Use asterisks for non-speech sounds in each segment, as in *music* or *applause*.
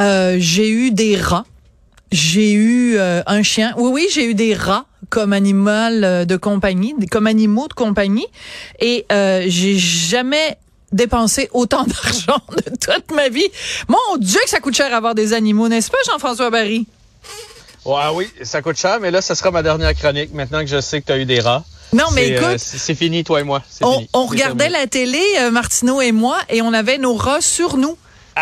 Euh, j'ai eu des rats. J'ai eu euh, un chien. Oui, oui, j'ai eu des rats comme animal euh, de compagnie, comme animaux de compagnie. Et euh, j'ai jamais dépensé autant *laughs* d'argent de toute ma vie. Mon Dieu que ça coûte cher avoir des animaux, n'est-ce pas, Jean-François Barry? Ouais, oui, ça coûte cher, mais là, ce sera ma dernière chronique, maintenant que je sais que tu as eu des rats. Non, mais écoute, euh, c'est fini, toi et moi. On, fini. on C'est regardait terminé. la télé, euh, Martineau et moi, et on avait nos rats sur nous.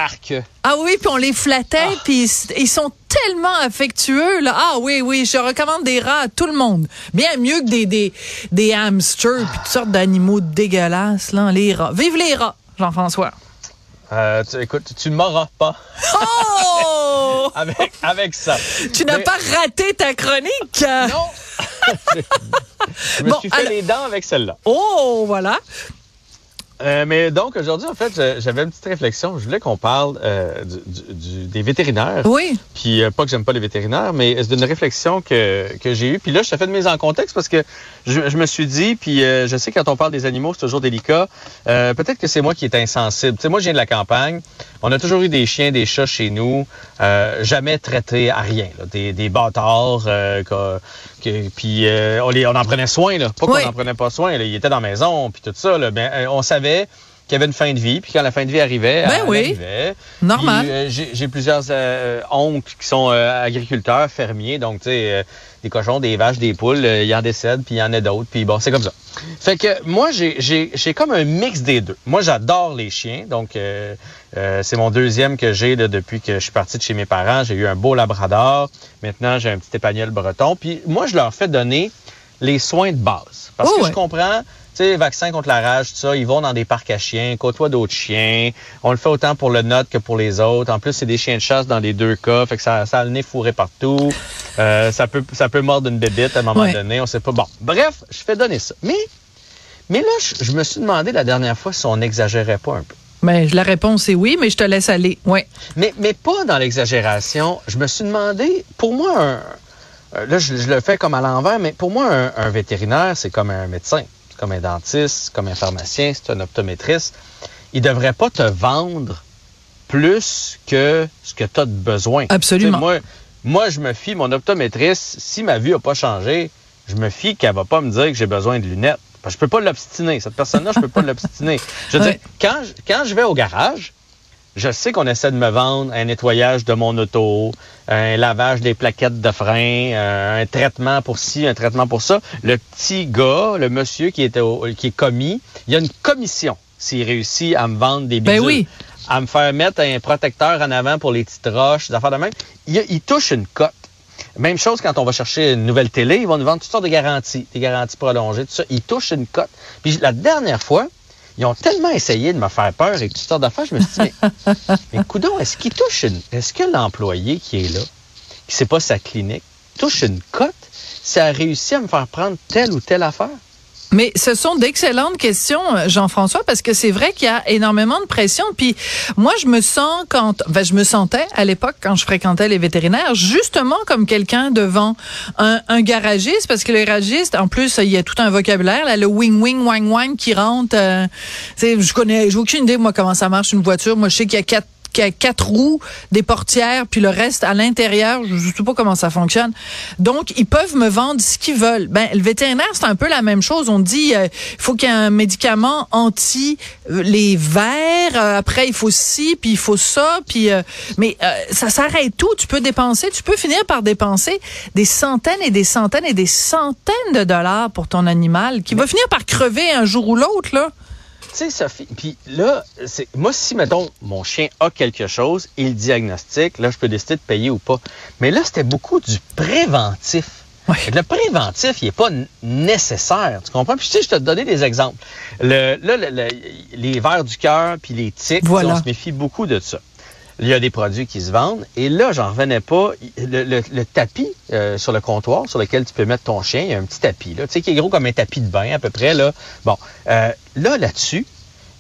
Arc. Ah oui, puis on les flattait, Ah. puis ils- ils sont tellement affectueux là. Ah oui, oui, je recommande des rats à tout le monde. Bien mieux que des des des hamsters puis toutes sortes d'animaux dégueulasses là, les rats. Vive les rats, Jean-François. Euh, tu- écoute, tu ne m'auras pas Oh! *laughs* avec, avec ça. tu n'as Mais- pas raté ta chronique? Non! *laughs* je me Bon, suis fait alors- les dents avec celle-là. Oh, voilà. Euh, mais donc, aujourd'hui, en fait, j'avais une petite réflexion. Je voulais qu'on parle euh, du- du- du- des vétérinaires. Oui. Puis, euh, pas que j'aime pas les vétérinaires, mais c'est d'une réflexion que, que j'ai eue. Puis là, je t'ai fait de mise en contexte parce que je, je me suis dit, puis je sais que quand on parle des animaux, c'est toujours délicat. Peut-être que c'est moi qui est insensible. Tu sais, moi, je viens de la campagne. On a toujours eu des chiens, des chats chez nous, jamais traités à rien. là. Des, des bâtards, que- que- puis on, les, on en prenait soin. Là. Pas Oui. qu'on en prenait pas soin. Là. Ils étaient dans la maison, puis tout ça. Là. Ben, on savait qu'il y avait une fin de vie, puis quand la fin de vie arrivait, Ben elle oui. arrivait. Normal. Euh, j'ai plusieurs euh, oncles qui sont euh, agriculteurs, fermiers, donc tu sais, des cochons, des vaches, des poules, il y en décède, puis il y en a d'autres, puis bon, c'est comme ça. Fait que moi, j'ai- comme un mix des deux. Moi, j'adore les chiens, donc c'est mon deuxième que j'ai depuis que je suis parti de chez mes parents. J'ai eu un beau labrador, maintenant j'ai un petit épagnol breton, puis moi, je leur fais donner les soins de base. Parce Oh, que ouais. je comprends, sais, vaccin contre la rage, tout ça, ils vont dans des parcs à chiens, côtoient d'autres chiens. On le fait autant pour le nôtre que pour les autres. En plus, c'est des chiens de chasse dans les deux cas, fait que ça, ça a le nez fourré partout. Euh, ça peut ça peut mordre une bébite à un moment Ouais. donné, on sait pas. Bon, bref, je fais donner ça. Mais, mais là, je, je me suis demandé la dernière fois si on n'exagérait pas un peu. Ben, la réponse est oui, mais je te laisse aller. Oui. Mais, mais pas dans l'exagération. Je me suis demandé, pour moi, un, là, je, je le fais comme à l'envers, mais pour moi, un, un vétérinaire, c'est comme un médecin, comme un dentiste, comme un pharmacien, c'est un optométriste. Il devrait pas te vendre plus que ce que tu as de besoin. Absolument. Moi, moi, je me fie, mon optométriste, si ma vue n'a pas changé, je me fie qu'elle va pas me dire que j'ai besoin de lunettes. Parce que je peux pas l'obstiner. Cette personne-là, je peux pas l'obstiner. Je veux *laughs* Ouais. dire, quand je, quand je vais au garage, je sais qu'on essaie de me vendre un nettoyage de mon auto, un lavage des plaquettes de frein, euh, un traitement pour ci, un traitement pour ça. Le petit gars, le monsieur qui, était au- qui est commis, il y a une commission s'il réussit à me vendre des Ben bidules. oui. À me faire mettre un protecteur en avant pour les petites roches, des affaires de même. Il, il touche une cote. Même chose quand on va chercher une nouvelle télé, ils vont nous vendre toutes sortes de garanties, des garanties prolongées, tout ça. Ils touchent une cote. Puis la dernière fois, ils ont tellement essayé de me faire peur et toutes sortes d'affaires, je me suis dit, mais, *laughs* mais coudonc, est-ce qu'il touche une... Est-ce que l'employé qui est là, qui sait pas sa clinique, touche une cote, ça a réussi à me faire prendre telle ou telle affaire? Mais ce sont d'excellentes questions, euh, Jean-François, parce que c'est vrai qu'il y a énormément de pression. Puis moi, je me sens quand, enfin, je me sentais à l'époque quand je fréquentais les vétérinaires, justement comme quelqu'un devant un, un garagiste, parce que les garagistes, en plus, il y a tout un vocabulaire, là, le wing wing wang wang qui rentre. Euh, je connais, j'ai aucune idée moi comment ça marche une voiture. Moi, je sais qu'il y a quatre quatre roues, des portières, puis le reste à l'intérieur. Je ne sais pas comment ça fonctionne. Donc, ils peuvent me vendre ce qu'ils veulent. Ben, le vétérinaire, c'est un peu la même chose. On dit, il faut qu'il y ait un médicament anti euh, les vers. euh, après, il faut ci, puis il faut ça. Puis, euh, mais euh, ça s'arrête tout. Tu peux dépenser, tu peux finir par dépenser des centaines et des centaines et des centaines de dollars pour ton animal qui va finir par crever un jour ou l'autre, là. Sais, Sophie, puis là, c'est moi, si, mettons, mon chien a quelque chose, il diagnostique, là, je peux décider de payer ou pas. Mais là, c'était beaucoup du préventif. Le préventif, il n'est pas nécessaire. Tu comprends? Puis, tu sais, je te donner des exemples. Le, là, le- le- les vers du cœur puis les tiques, Voilà. on se méfie beaucoup de ça. Il y a des produits qui se vendent. Et là, j'en revenais pas. Le, le- le tapis euh, sur le comptoir sur lequel tu peux mettre ton chien, il y a un petit tapis, là, tu sais, qui est gros comme un tapis de bain à peu près. Là. Bon, euh, là, là-dessus,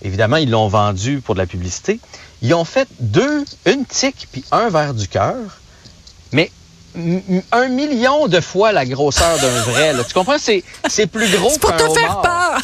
évidemment, ils l'ont vendu pour de la publicité. Ils ont fait deux, une tique puis un verre du cœur, mais un million de fois la grosseur d'un vrai. Là. Tu comprends? C'est, c'est plus gros C'est pour qu'un te faire homard. peur.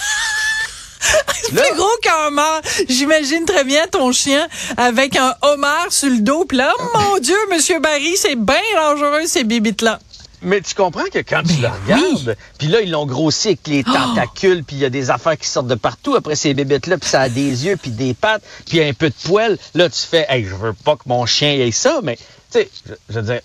*laughs* C'est Là- plus gros qu'un homard. J'imagine très bien ton chien avec un homard sur le dos. Puis là, oh mon *laughs* Dieu, Monsieur Barry, c'est bien dangereux, ces bibites-là. Mais tu comprends que quand tu le regardes, puis là, ils l'ont grossi avec les tentacules, puis il y a des affaires qui sortent de partout après ces bébêtes-là, puis ça a des yeux, puis des pattes, puis un peu de poils. Là, tu fais, hey, je veux pas que mon chien ait ça, mais, tu sais, je, je veux dire,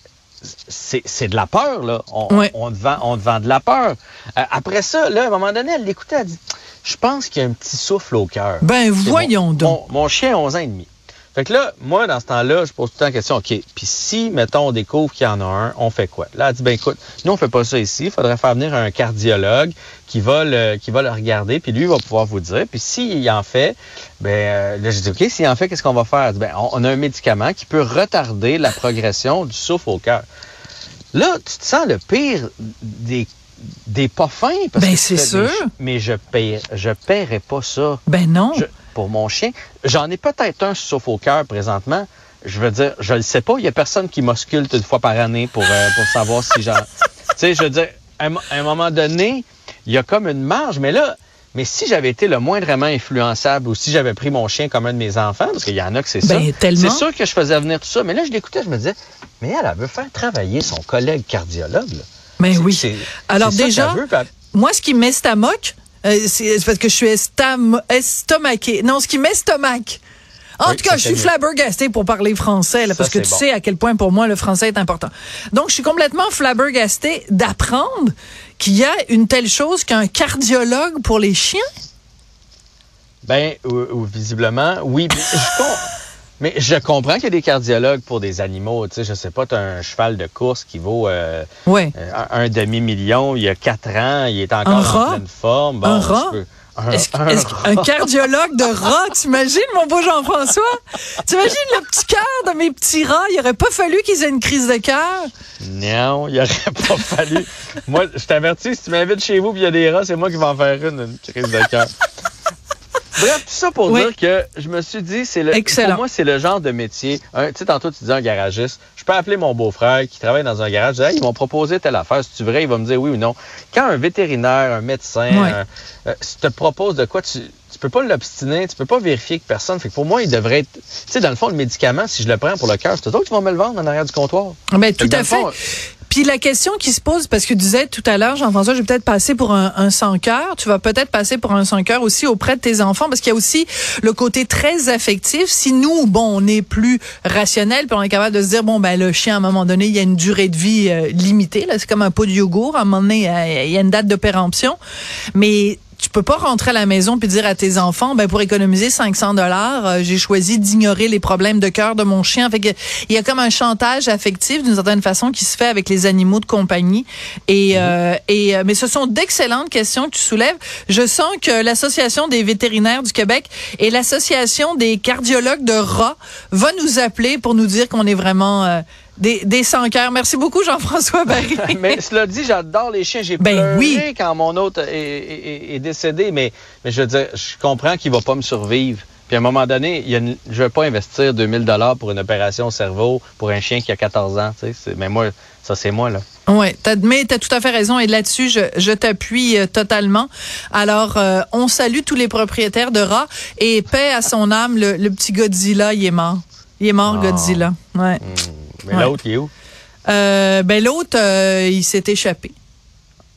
c'est, c'est de la peur, là. On, Ouais. on, te vend, on te vend de la peur. Euh, après ça, là, à un moment donné, elle l'écoutait, elle dit, je pense qu'il y a un petit souffle au cœur. Ben, voyons mon, donc. Mon, mon chien a 11 ans et demi. Fait que là, moi, dans ce temps-là, je pose tout le temps la question, OK, puis si, mettons, on découvre qu'il y en a un, on fait quoi? Là, elle dit, ben écoute, nous, on fait pas ça ici. Il faudrait faire venir un cardiologue qui va le, qui va le regarder, puis lui, il va pouvoir vous dire. Puis s'il en fait, ben euh, là, j'ai dit, OK, s'il en fait, qu'est-ce qu'on va faire? Dit, ben, on, on a un médicament qui peut retarder la progression du souffle au cœur. Là, tu te sens le pire des des pas fins parce Ben, c'est sûr. je- Mais je paye, je paierai pas ça. Ben non. Je- pour mon chien. J'en ai peut-être un sauf au cœur présentement. Je veux dire, je le sais pas. Il y a personne qui m'ausculte une fois par année pour, euh, pour savoir si j'en. *laughs* tu sais, je veux dire, à un, mo- à un moment donné, il y a comme une marge, mais là. Mais si j'avais été le moindrement influençable ou si j'avais pris mon chien comme un de mes enfants, parce qu'il y en a que c'est ça, Ben, tellement. c'est sûr que je faisais venir tout ça. Mais là, je l'écoutais, je me disais, mais elle, elle veut faire travailler son collègue cardiologue. là. C'est- oui. Alors déjà, veut, moi, ce qui m'estomaque, euh, c'est parce que je suis estam estomaquée. Non, ce qui m'estomaque. En Oui, tout cas, je suis flabbergastée pour parler français, là, Ça, parce que tu bon. sais à quel point pour moi le français est important. Donc, je suis complètement flabbergastée d'apprendre qu'il y a une telle chose qu'un cardiologue pour les chiens? Ben, ou- ou visiblement, oui. Mais je, mais je comprends qu'il y a des cardiologues pour des animaux. Tu sais, je sais pas, tu as un cheval de course qui vaut euh, Ouais. euh, un, un demi-million il y a quatre ans, il est encore Un en pleine forme. Bon, Un rat? peux- Un, un cardiologue de rats, t'imagines, mon beau Jean-François? T'imagines le petit cœur de mes petits rats? Il aurait pas fallu qu'ils aient une crise de cœur. Non, il aurait pas *laughs* fallu. Moi, je t'avertis, si tu m'invites chez vous et il y a des rats, c'est moi qui vais en faire une, une crise de cœur. Bref, tout ça pour Oui. dire que je me suis dit, c'est le, Excellent. pour moi, c'est le genre de métier. Un- Tu sais, tantôt, tu disais un garagiste. Je peux appeler mon beau-frère qui travaille dans un garage. Je dis, Hey, ils m'ont proposé telle affaire. Si tu vrai, il va me dire oui ou non. Quand un vétérinaire, un médecin, un- euh, si te propose de quoi, tu, tu peux pas l'obstiner, tu peux pas vérifier que personne. Fait que pour moi, il devrait être. Tu sais, dans le fond, le médicament, si je le prends pour le cœur, c'est autres qui vont me le vendre en arrière du comptoir. Ben, tout à fait. fond, Puis la question qui se pose, parce que tu disais tout à l'heure, Jean-François, je vais peut-être passer pour un, un sans-cœur. Tu vas peut-être passer pour un sans-cœur aussi auprès de tes enfants, parce qu'il y a aussi le côté très affectif. Si nous, bon, on est plus rationnel, puis on est capable de se dire, bon, ben le chien, à un moment donné, il y a une durée de vie euh, limitée. Là, c'est comme un pot de yogourt. À un moment donné, il y a une date de péremption. Mais tu peux pas rentrer à la maison puis dire à tes enfants ben pour économiser 500 dollars euh, j'ai choisi d'ignorer les problèmes de cœur de mon chien. Fait que il y a comme un chantage affectif d'une certaine façon qui se fait avec les animaux de compagnie. Et euh, et euh, mais ce sont d'excellentes questions que tu soulèves. Je sens que l'association des vétérinaires du Québec et l'association des cardiologues de rats va nous appeler pour nous dire qu'on est vraiment euh, Des, des sans cœur. Merci beaucoup, Jean-François Barry. *laughs* mais cela dit, j'adore les chiens. J'ai Ben pleuré oui. quand mon autre est, est- est décédé, mais, mais je veux dire, je comprends qu'il va pas me survivre. Puis à un moment donné, il y a une- je vais pas investir 2000 dollars pour une opération au cerveau pour un chien qui a 14 ans. Tu sais, c'est- mais moi, ça c'est moi là. Oui, mais tu as tout à fait raison et là-dessus, je, je t'appuie euh, totalement. Alors, euh, on salue tous les propriétaires de rats et paix à son âme, le, le petit Godzilla, il est mort. Il est mort, Ah. Godzilla. Ouais. Mais Ouais. l'autre, il est où? Euh, ben l'autre, euh, il s'est échappé.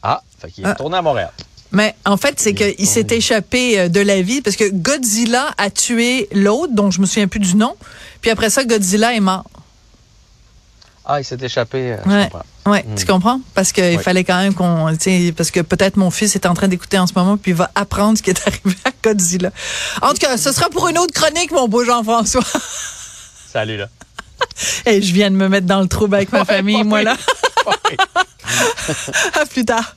Ah, fait qu'il est Ah. retourné à Montréal. Mais en fait, c'est qu'il s'est échappé euh, de la vie parce que Godzilla a tué l'autre, dont je me souviens plus du nom. Puis après ça, Godzilla est mort. Ah, il s'est échappé. je Ouais. comprends. Ouais, tu comprends? Parce qu'il fallait quand même qu'on, parce que peut-être mon fils est en train d'écouter en ce moment puis il va apprendre ce qui est *laughs* arrivé à Godzilla. En tout cas, ce sera pour une autre chronique, mon beau Jean-François. Salut là. *laughs* Et je viens de me mettre dans le trouble avec ma famille, moi là. Ouais. *laughs* À plus tard.